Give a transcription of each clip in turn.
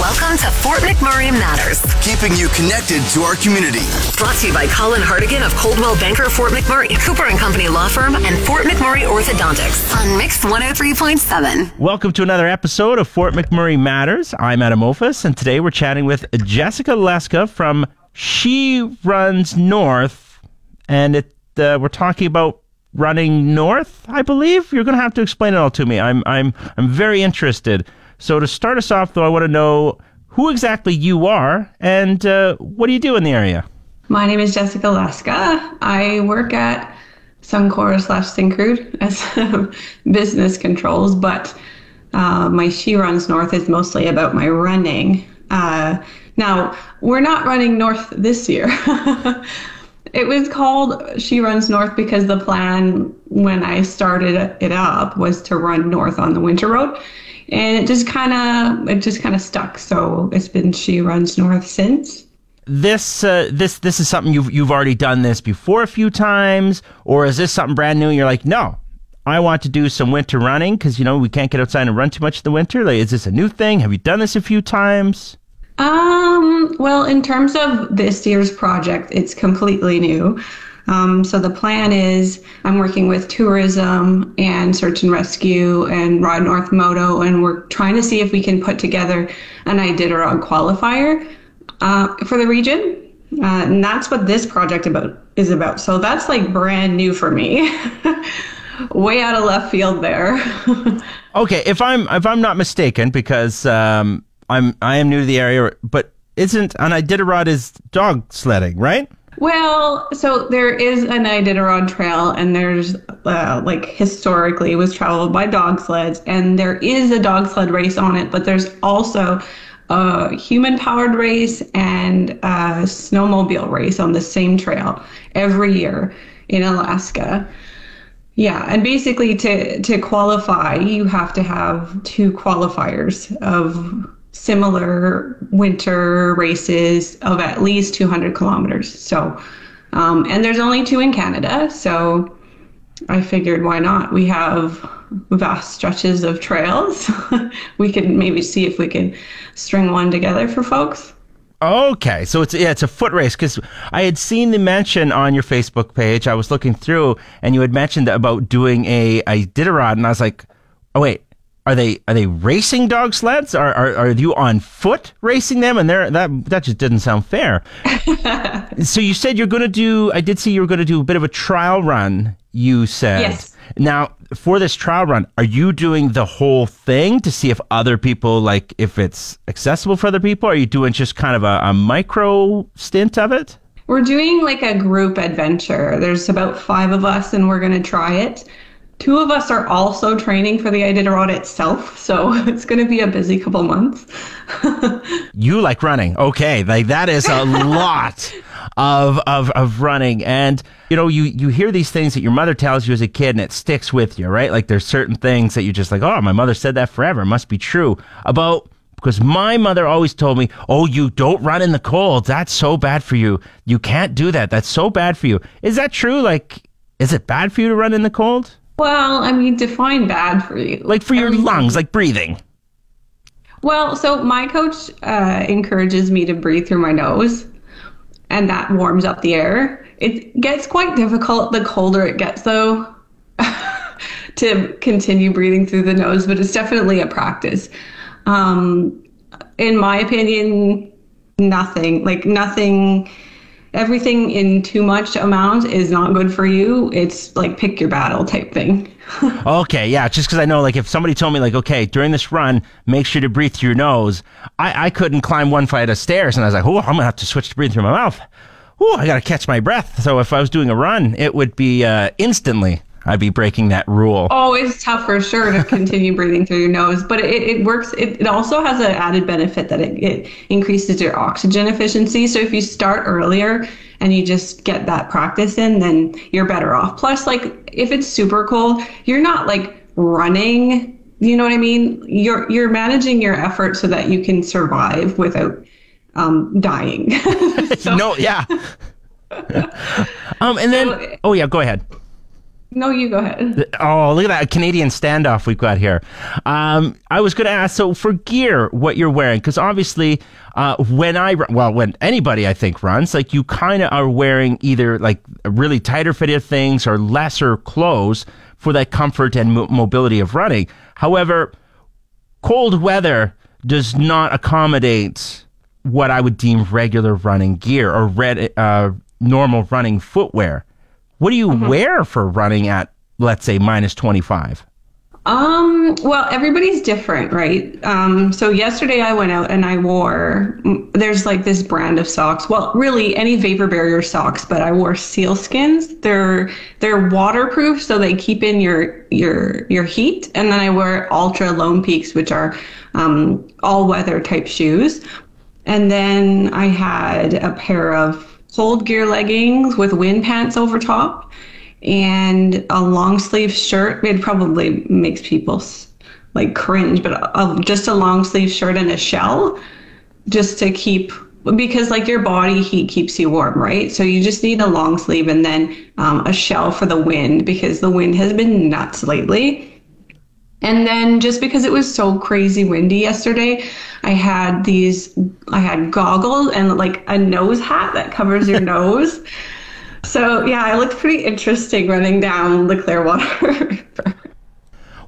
Welcome to Fort McMurray Matters. keeping you connected to our community. Brought to you by Colin Hartigan of Coldwell Banker Fort McMurray, Cooper and Company Law Firm, and Fort McMurray Orthodontics on Mix 103.7. Welcome to another episode of Fort McMurray Matters. I'm Adam Ophis, and today we're chatting with Jessica Leska from She Runs North, and it, uh, we're talking about running north. I believe you're going to have to explain it all to me. I'm I'm I'm very interested. So to start us off, though, I want to know who exactly you are and uh, what do you do in the area. My name is Jessica Leska. I work at Suncor slash Syncrude as business controls, but uh, my She Runs North is mostly about my running. Uh, now, we're not running north this year. it was called She Runs North because the plan when I started it up was to run north on the winter road. And it just kind of it just kind of stuck. So it's been She Runs North since This uh, this this is something you've you've already done this before a few times, or is this something brand new? And you're like, no, I want to do some winter running because you know we can't get outside and run too much in the winter. Like, is this a new thing? Have you done this a few times? Um, well, in terms of this year's project, it's completely new. Um, so the plan is I'm working with tourism and search and rescue and Rod North Moto, and we're trying to see if we can put together an Iditarod qualifier uh, for the region. Uh, and that's what this project about is about. So that's like brand new for me. Way out of left field there. Okay, if I'm if I'm not mistaken, because um, I'm I am new to the area, but isn't an Iditarod is dog sledding, right? Well, so there is an Iditarod trail, and there's uh, like historically was traveled by dog sleds, and there is a dog sled race on it, but there's also a human powered race and a snowmobile race on the same trail every year in Alaska. Yeah, and basically to to qualify, you have to have two qualifiers of similar winter races of at least 200 kilometers. So, um, and there's only two in Canada, so I figured why not? We have vast stretches of trails. we could maybe see if we could string one together for folks. Okay, so it's yeah, it's a foot race because I had seen the mention on your Facebook page. I was looking through, and you had mentioned about doing a Iditarod, and I was like, oh wait, are they are they racing dog sleds? Are are, are you on foot racing them? And they're, that that just didn't sound fair. so you said you're going to do. I did see you were going to do a bit of a trial run. You said. Yes. Now, for this trial run, are you doing the whole thing to see if other people like if it's accessible for other people? Or are you doing just kind of a, a micro stint of it? We're doing like a group adventure. There's about five of us, and we're going to try it. Two of us are also training for the Iditarod itself, so it's going to be a busy couple months. You like running. Okay. Like that is a lot of, of, of running. And, you know, you, you hear these things that your mother tells you as a kid and it sticks with you, right? Like there's certain things that you're just like, oh, my mother said that forever. It must be true about, because my mother always told me, oh, you don't run in the cold. That's so bad for you. You can't do that. That's so bad for you. Is that true? Like, is it bad for you to run in the cold? Well, I mean, define bad for you. Like for your Everything- lungs, like breathing. Well, so my coach uh, encourages me to breathe through my nose, and that warms up the air. It gets quite difficult the colder it gets, though, to continue breathing through the nose, but it's definitely a practice. Um, in my opinion, nothing, like nothing, everything in too much amount is not good for you. It's like pick your battle type thing. Okay, yeah, just because I know, like, if somebody told me, like, okay, during this run, make sure to breathe through your nose, I, I couldn't climb one flight of stairs, and I was like, oh, I'm gonna have to switch to breathe through my mouth. Oh, I gotta catch my breath. So if I was doing a run, it would be uh, instantly. I'd be breaking that rule. Oh, it's tough for sure to continue breathing through your nose, but it, it works. It, it also has an added benefit that it, it increases your oxygen efficiency. So if you start earlier and you just get that practice in, then you're better off. Plus, like if it's super cold, you're not like running. You know what I mean? You're you're managing your effort so that you can survive without um, dying. So- no, yeah. um, and then, So- oh yeah, go ahead. No, you go ahead. Oh, look at that Canadian standoff we've got here. Um, I was going to ask, so for gear, what you're wearing, because obviously, uh, when I well, when anybody I think runs, like you kind of are wearing either like really tighter fitted things or lesser clothes for that comfort and mo- mobility of running. However, cold weather does not accommodate what I would deem regular running gear or red, uh, normal running footwear. What do you wear for running at, let's say, minus 25? Um, well, everybody's different, right? Um, so yesterday I went out and I wore there's like this brand of socks. Well, really any vapor barrier socks, but I wore SealSkinz. They're they're waterproof so they keep in your your your heat. And then I wear Altra Lone Peaks, which are um, all weather type shoes. And then I had a pair of cold gear leggings with wind pants over top and a long sleeve shirt. It probably makes people like cringe, but a, just a long sleeve shirt and a shell just to keep because like your body heat keeps you warm, right? So you just need a long sleeve and then um, a shell for the wind because the wind has been nuts lately. And then just because it was so crazy windy yesterday, I had these, I had goggles and like a nose hat that covers your nose. So yeah, I looked pretty interesting running down the Clearwater.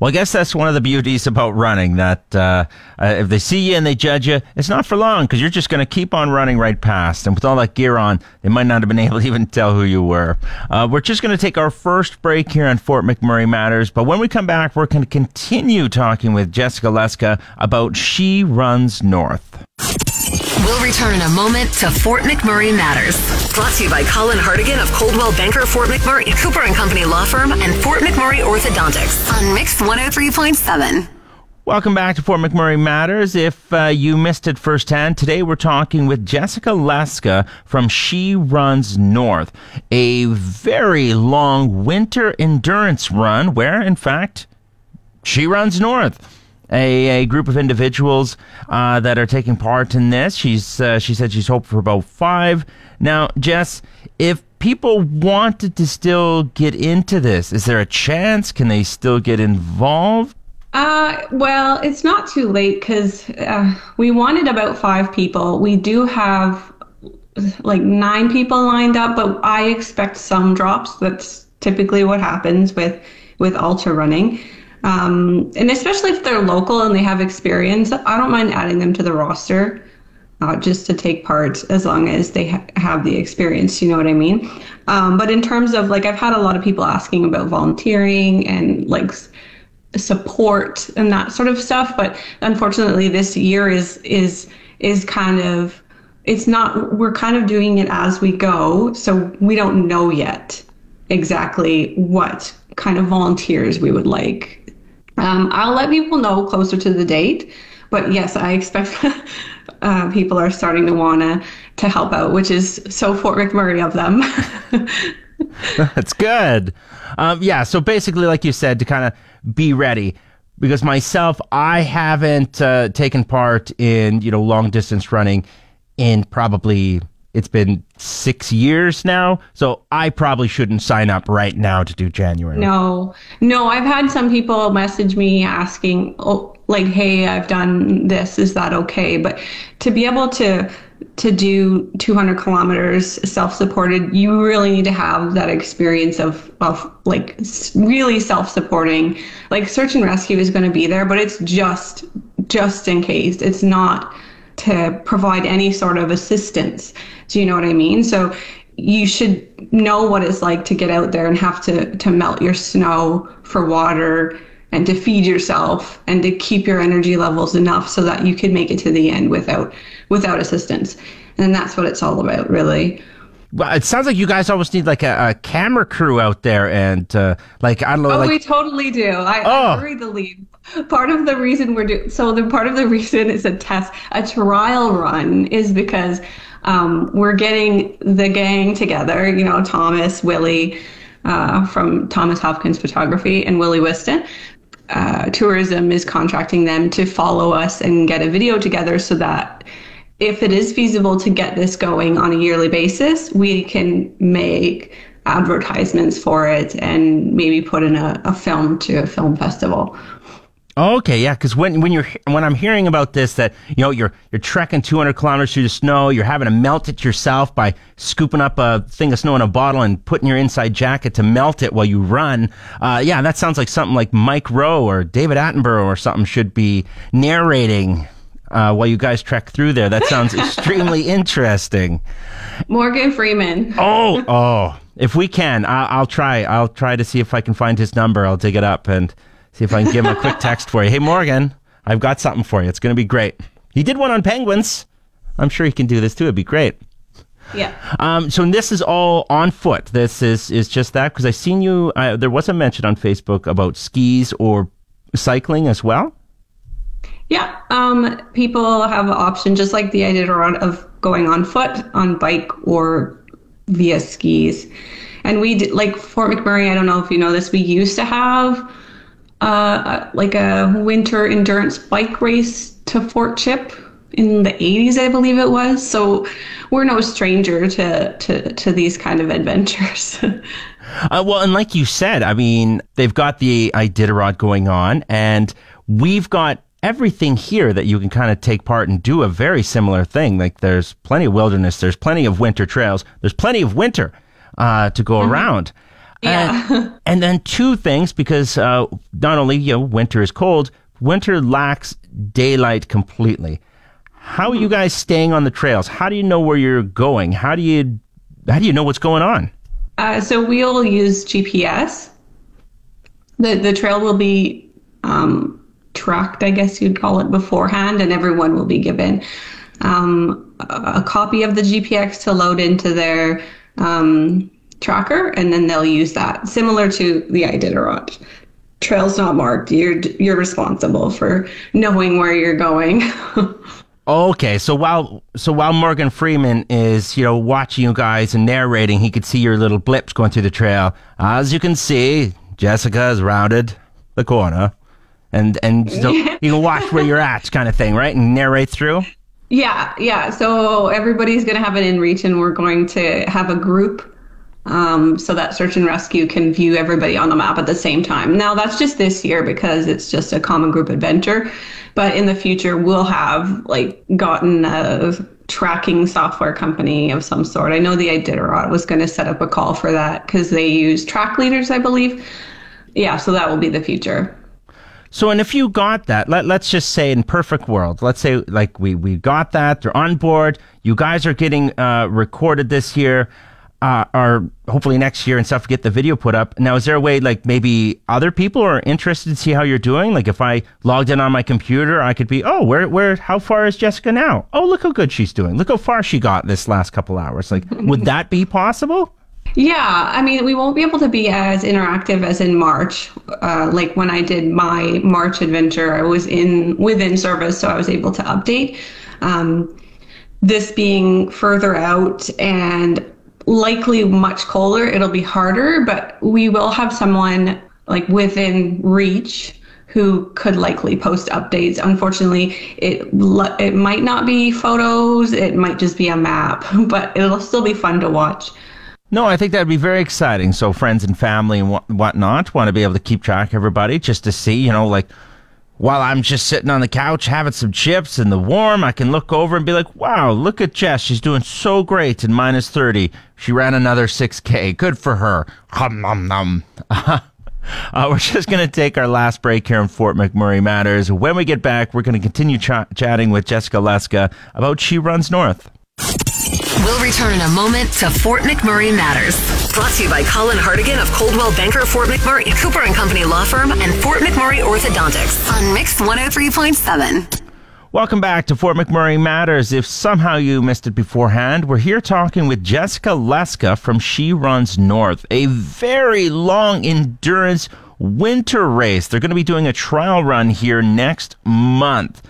Well, I guess that's one of the beauties about running that uh, uh, if they see you and they judge you, it's not for long because you're just going to keep on running right past. And with all that gear on, they might not have been able to even tell who you were. Uh, we're just going to take our first break here on Fort McMurray Matters. But when we come back, we're going to continue talking with Jessica Leska about She Runs North. We'll return in a moment to Fort McMurray Matters. Brought to you by Colin Hartigan of Coldwell Banker Fort McMurray, Cooper and Company Law Firm, and Fort McMurray Orthodontics on Mix 103.7. Welcome back to Fort McMurray Matters. If uh, you missed it firsthand, today we're talking with Jessica Leska from She Runs North, a very long winter endurance run where, in fact, she runs north. A, a group of individuals uh, that are taking part in this. She's uh, she said she's hoped for about five. Now, Jess, if people wanted to still get into this, is there a chance? Can they still get involved? Uh, well, it's not too late because uh, we wanted about five people. We do have like nine people lined up, but I expect some drops. That's typically what happens with with ultra running. Um, and especially if they're local and they have experience, I don't mind adding them to the roster uh, just to take part as long as they ha- have the experience. You know what I mean? Um, but in terms of like, I've had a lot of people asking about volunteering and like s- support and that sort of stuff. But unfortunately, this year is is is kind of it's not. We're kind of doing it as we go, so we don't know yet exactly what kind of volunteers we would like um, I'll let people know closer to the date, but yes, I expect uh, people are starting to wanna to help out, which is so Fort McMurray of them. That's good. Um, yeah. So basically, like you said, to kind of be ready. Because myself, I haven't uh, taken part in you know long distance running in probably it's been six years now, so I probably shouldn't sign up right now to do January. no, no, I've had some people message me asking, oh, like, hey, I've done this. Is that okay? But to be able to to do 200 kilometers self-supported, you really need to have that experience of of like really self-supporting. Like search and rescue is going to be there, but it's just just in case. It's not to provide any sort of assistance. Do you know what I mean? So you should know what it's like to get out there and have to to melt your snow for water and to feed yourself and to keep your energy levels enough so that you can make it to the end without without assistance. And that's what it's all about, really. Well, it sounds like you guys almost need like a, a camera crew out there, and uh, like I don't know, Oh, like we totally do. I, Oh. I the lead. Part of the reason we're doing so the part of the reason it's a test, a trial run, is because um, we're getting the gang together. You know, Thomas, Willie uh, from Thomas Hopkins Photography, and Willie Whiston. Uh, tourism is contracting them to follow us and get a video together so that if it is feasible to get this going on a yearly basis, we can make advertisements for it and maybe put in a, a film to a film festival. Okay, yeah, because when when you're when I'm hearing about this, that you know you're you're trekking 200 kilometers through the snow, you're having to melt it yourself by scooping up a thing of snow in a bottle and putting your inside jacket to melt it while you run. Uh, yeah, that sounds like something like Mike Rowe or David Attenborough or something should be narrating uh, while you guys trek through there. That sounds extremely interesting. Morgan Freeman. Oh, oh, if we can, I'll, I'll try. I'll try to see if I can find his number. I'll dig it up and see if I can give him a quick text for you. Hey, Morgan, I've got something for you. It's going to be great. He did one on penguins. I'm sure he can do this too. It'd be great. Yeah. Um, so this is all on foot. This is is just that because I seen you. Uh, there was a mention on Facebook about skis or cycling as well. Yeah, um, people have an option, just like the idea of going on foot, on bike, or via skis. And we did, like Fort McMurray. I don't know if you know this. We used to have uh, like a winter endurance bike race to Fort Chip in the 80s, I believe it was. So we're no stranger to to to these kind of adventures. uh, well, and like you said, I mean, they've got the Iditarod going on, and we've got everything here that you can kind of take part and do a very similar thing. Like there's plenty of wilderness, there's plenty of winter trails, there's plenty of winter uh, to go mm-hmm. around. Yeah. And, and, then two things because uh, not only you know winter is cold, winter lacks daylight completely. How are you mm-hmm. guys staying on the trails? How do you know where you're going? How do you how do you know what's going on? Uh, so we'll use GPS. the The trail will be um, tracked, I guess you'd call it, beforehand, and everyone will be given um, a, copy of the GPX to load into their um, tracker, and then they'll use that. Similar to the Iditarod. Trail's not marked. You're you're responsible for knowing where you're going. Okay, so while so while Morgan Freeman is you know watching you guys and narrating, he could see your little blips going through the trail. As you can see, Jessica has rounded the corner and and so you can watch where you're at, kind of thing, right? And narrate through. Yeah, yeah. So everybody's going to have an inReach, and we're going to have a group um, so that search and rescue can view everybody on the map at the same time. Now, that's just this year because it's just a common group adventure. But in the future, we'll have like gotten a tracking software company of some sort. I know the Iditarod was going to set up a call for that because they use TrackLeaders, I believe. Yeah, so that will be the future. So, and if you got that, let, let's just say in perfect world, let's say like we, we got that, they're on board, you guys are getting uh, recorded this year, uh, or hopefully next year and stuff, get the video put up. Now, is there a way like maybe other people are interested to see how you're doing? Like if I logged in on my computer, I could be, oh, where, where, how far is Jessica now? Oh, look how good she's doing. Look how far she got this last couple hours. Like, would that be possible? Yeah, I mean, we won't be able to be as interactive as in March. Uh, like when I did my March adventure, I was in within service, so I was able to update. Um, this being further out and likely much colder, it'll be harder, but we will have someone like within reach who could likely post updates. Unfortunately, it it might not be photos, it might just be a map, but it'll still be fun to watch. No, I think that'd be very exciting. So friends and family and what, whatnot want to be able to keep track of everybody just to see, you know, like while I'm just sitting on the couch having some chips in the warm, I can look over and be like, wow, look at Jess. She's doing so great in minus 30. She ran another 6K. Good for her. Hum, num, num. uh, we're just going to take our last break here in Fort McMurray Matters. When we get back, we're going to continue ch- chatting with Jessica Leska about She Runs North. Return in a moment to Fort McMurray Matters. Brought to you by Colin Hartigan of Coldwell Banker Fort McMurray, Cooper and Company Law Firm, and Fort McMurray Orthodontics on Mix 103.7. Welcome back to Fort McMurray Matters. If somehow you missed it beforehand, we're here talking with Jessica Leska from She Runs North, a very long endurance winter race. They're going to be doing a trial run here next month.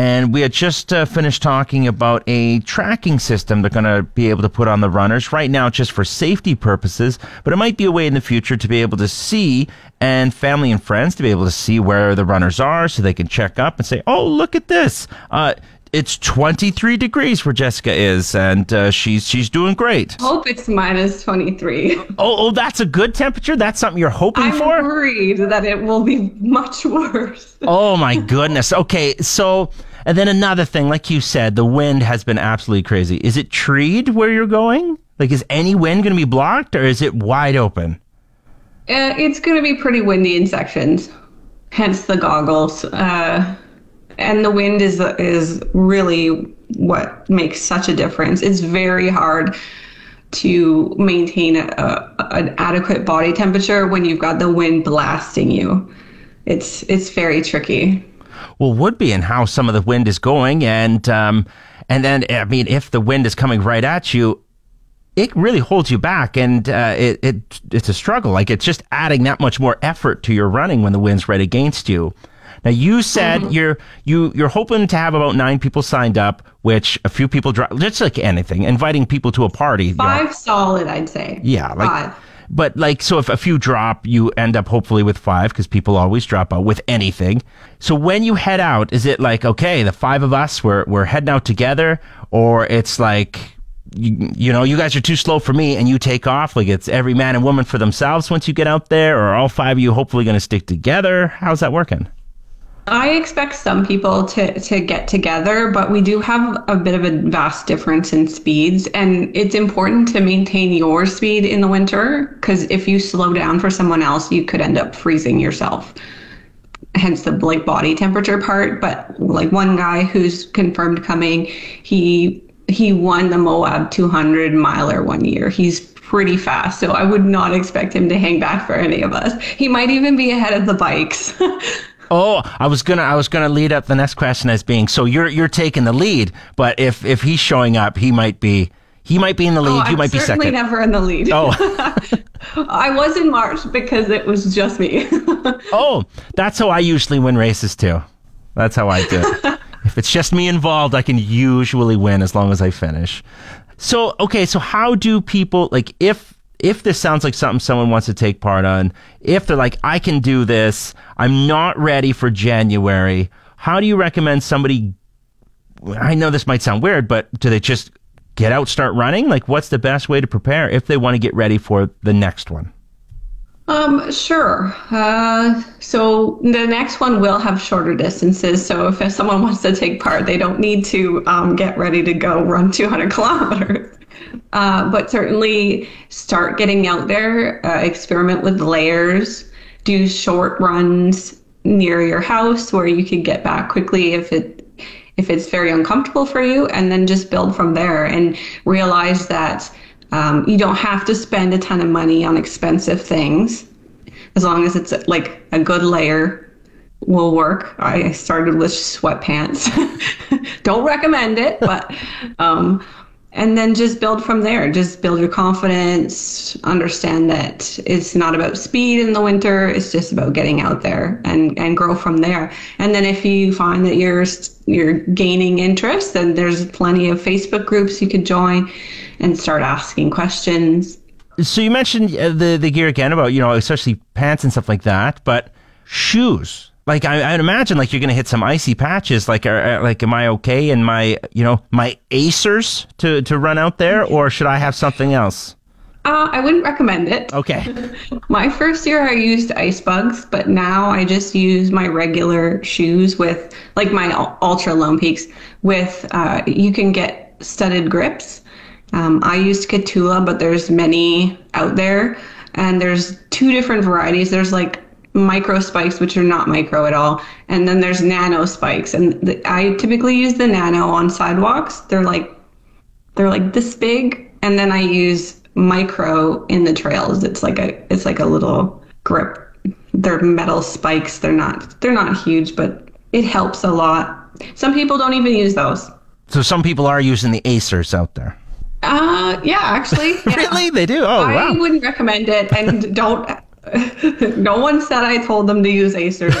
And we had just uh, finished talking about a tracking system they're going to be able to put on the runners. Right now, just for safety purposes, but it might be a way in the future to be able to see and family and friends to be able to see where the runners are so they can check up and say, oh, look at this. Uh, it's 23 degrees where Jessica is, and uh, she's she's doing great. Hope it's minus 23. Oh, oh, that's a good temperature. That's something you're hoping for? I'm worried that it will be much worse. Oh my goodness. Okay, so and then another thing, like you said, the wind has been absolutely crazy. Is it treed where you're going? Like, is any wind going to be blocked, or is it wide open? Uh, it's going to be pretty windy in sections, hence the goggles. Uh, and the wind is is really what makes such a difference. It's very hard to maintain a, a, an adequate body temperature when you've got the wind blasting you. It's it's very tricky. Well, would be and how some of the wind is going, and um, and then I mean, if the wind is coming right at you, it really holds you back, and uh, it, it it's a struggle. Like it's just adding that much more effort to your running when the wind's right against you. Now you said Mm-hmm. you're you you're hoping to have about nine people signed up, which a few people drop. Just like anything, inviting people to a party. you know. Five solid, I'd say. Yeah, like, Five. But like, so if a few drop, you end up hopefully with five because people always drop out with anything. So when you head out, is it like okay, the five of us we're we're heading out together, or it's like you, you know you guys are too slow for me and you take off like it's every man and woman for themselves once you get out there, or all five of you hopefully going to stick together? How's that working? I expect some people to, to get together, but we do have a bit of a vast difference in speeds. And it's important to maintain your speed in the winter because if you slow down for someone else, you could end up freezing yourself. Hence the like body temperature part. But like one guy who's confirmed coming, he he won the Moab 200 miler one year. He's pretty fast, so I would not expect him to hang back for any of us. He might even be ahead of the bikes. Oh, I was gonna I was gonna lead up the next question as being so you're you're taking the lead, but if if he's showing up, he might be he might be in the oh, lead, Oh, you I'm might be certainly second. never in the lead. Oh. I was in March because it was just me. Oh, that's how I usually win races too. That's how I do it. if it's just me involved, I can usually win as long as I finish. So, okay, so how do people like if if this sounds like something someone wants to take part on, if they're like I can do this, I'm not ready for January, how do you recommend somebody I know this might sound weird, but do they just get out start running? Like what's the best way to prepare if they want to get ready for the next one? um, sure. Uh, so the next one will have shorter distances. So if, someone wants to take part, they don't need to um, get ready to go run 200 kilometers. Uh, but certainly start getting out there, uh, experiment with layers, do short runs near your house where you can get back quickly if it if it's very uncomfortable for you, and then just build from there and realize that um, you don't have to spend a ton of money on expensive things as long as it's like a good layer will work. I started with sweatpants. Don't recommend it, but um, and then just build from there. Just build your confidence. Understand that it's not about speed in the winter. It's just about getting out there and and grow from there. And then if you find that you're you're gaining interest, then there's plenty of Facebook groups you could join and start asking questions. So you mentioned uh, the the gear again about you know especially pants and stuff like that, but shoes. Like I, I'd imagine, like you're gonna hit some icy patches. Like, are, are- like, am I okay in my you know my Acers to to run out there, or should I have something else? Uh, I wouldn't recommend it. Okay, My first year I used Icebugs, but now I just use my regular shoes with like my Altra Lone Peaks with uh, you can get studded grips. Um, I used Kahtoola, but there's many out there, and there's two different varieties. There's like micro spikes, which are not micro at all, and then there's nano spikes. And the, I typically use the nano on sidewalks. They're like they're like this big, and then I use micro in the trails. It's like a it's like a little grip. They're metal spikes. They're not they're not huge, but it helps a lot. Some people don't even use those. so some people are using the Acers out there. Uh, yeah, actually, yeah. Really, they do. Oh I wow. wouldn't recommend it, and don't. no one said I told them to use Acer.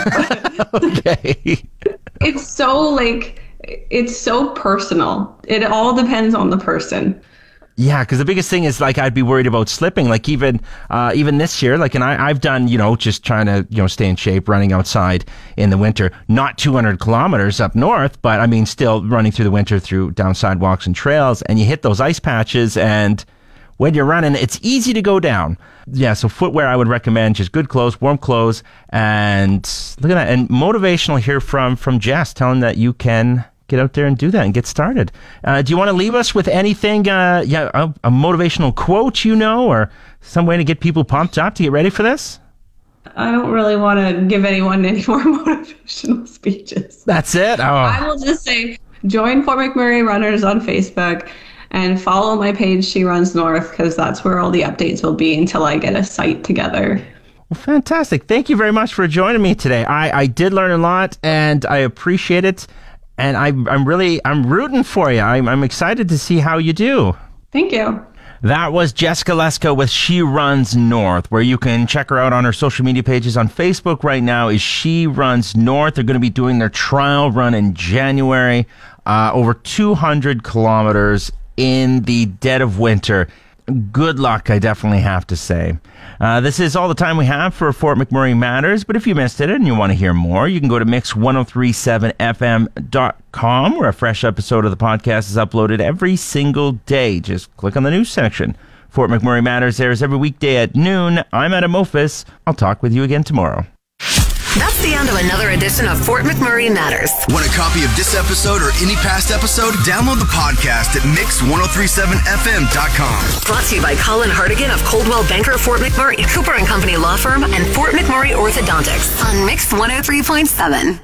Okay. it's so like it's so personal. It all depends on the person. Yeah, because the biggest thing is like I'd be worried about slipping. Like even uh, even this year, like and I, I've done you know just trying to you know stay in shape, running outside in the winter. Not 200 kilometers up north, but I mean still running through the winter through down sidewalks and trails, and you hit those ice patches and when you're running, it's easy to go down. Yeah, so footwear I would recommend just good clothes, warm clothes, and look at that. And motivational here from from Jess, telling that you can get out there and do that and get started. Uh, do you want to leave us with anything? Uh, yeah, a, a motivational quote you know, or some way to get people pumped up to get ready for this? I don't really want to give anyone any more motivational speeches. That's it. Oh. I will just say join Fort McMurray Runners on Facebook and follow my page, She Runs North, because that's where all the updates will be until I get a site together. Well, fantastic. Thank you very much for joining me today. I, I did learn a lot and I appreciate it. And I, I'm really, I'm rooting for you. I'm, I'm excited to see how you do. Thank you. That was Jessica Lesko with She Runs North, where you can check her out on her social media pages on Facebook right now is She Runs North. They're going to be doing their trial run in January, uh, over 200 kilometers in the dead of winter. Good luck, I definitely have to say. Uh, this is all the time we have for Fort McMurray Matters, but if you missed it and you want to hear more, you can go to mix1037fm.com where a fresh episode of the podcast is uploaded every single day. Just click on the news section. Fort McMurray Matters airs every weekday at noon. I'm Adam Mofus. I'll talk with you again tomorrow. That's the end of another edition of Fort McMurray Matters. Want a copy of this episode or any past episode? Download the podcast at mix1037fm.com. Brought to you by Colin Hartigan of Coldwell Banker Fort McMurray, Cooper and Company Law Firm, and Fort McMurray Orthodontics on Mix 103.7.